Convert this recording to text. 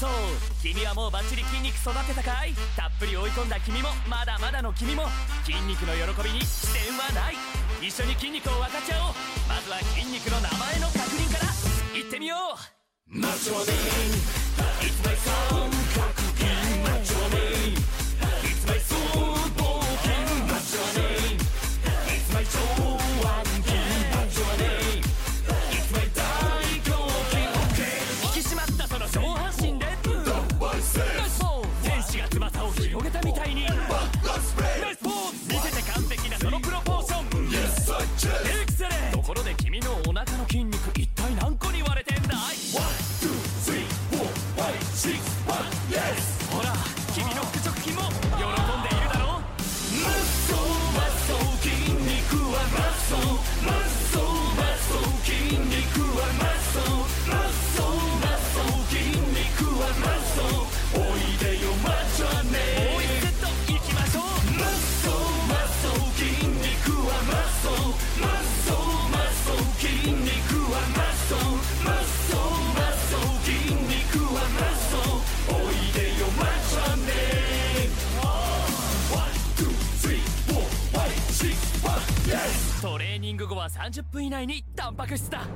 そう君はもうバッチリ筋肉育てたかい？たっぷり追い込んだ君もまだまだの君も筋肉の喜びに視点はない。一緒に筋肉を分かち合おう。まずは筋肉の名前の確認からいってみよう。翼を広げたみたいに。ナイスポーズ見せて完璧なそのプロポーション。エクセレン。トところで君のお腹の筋肉一体何個に割れてんだい？ほら君の腹直筋もトレーニング後は30分以内にタンパク質だ。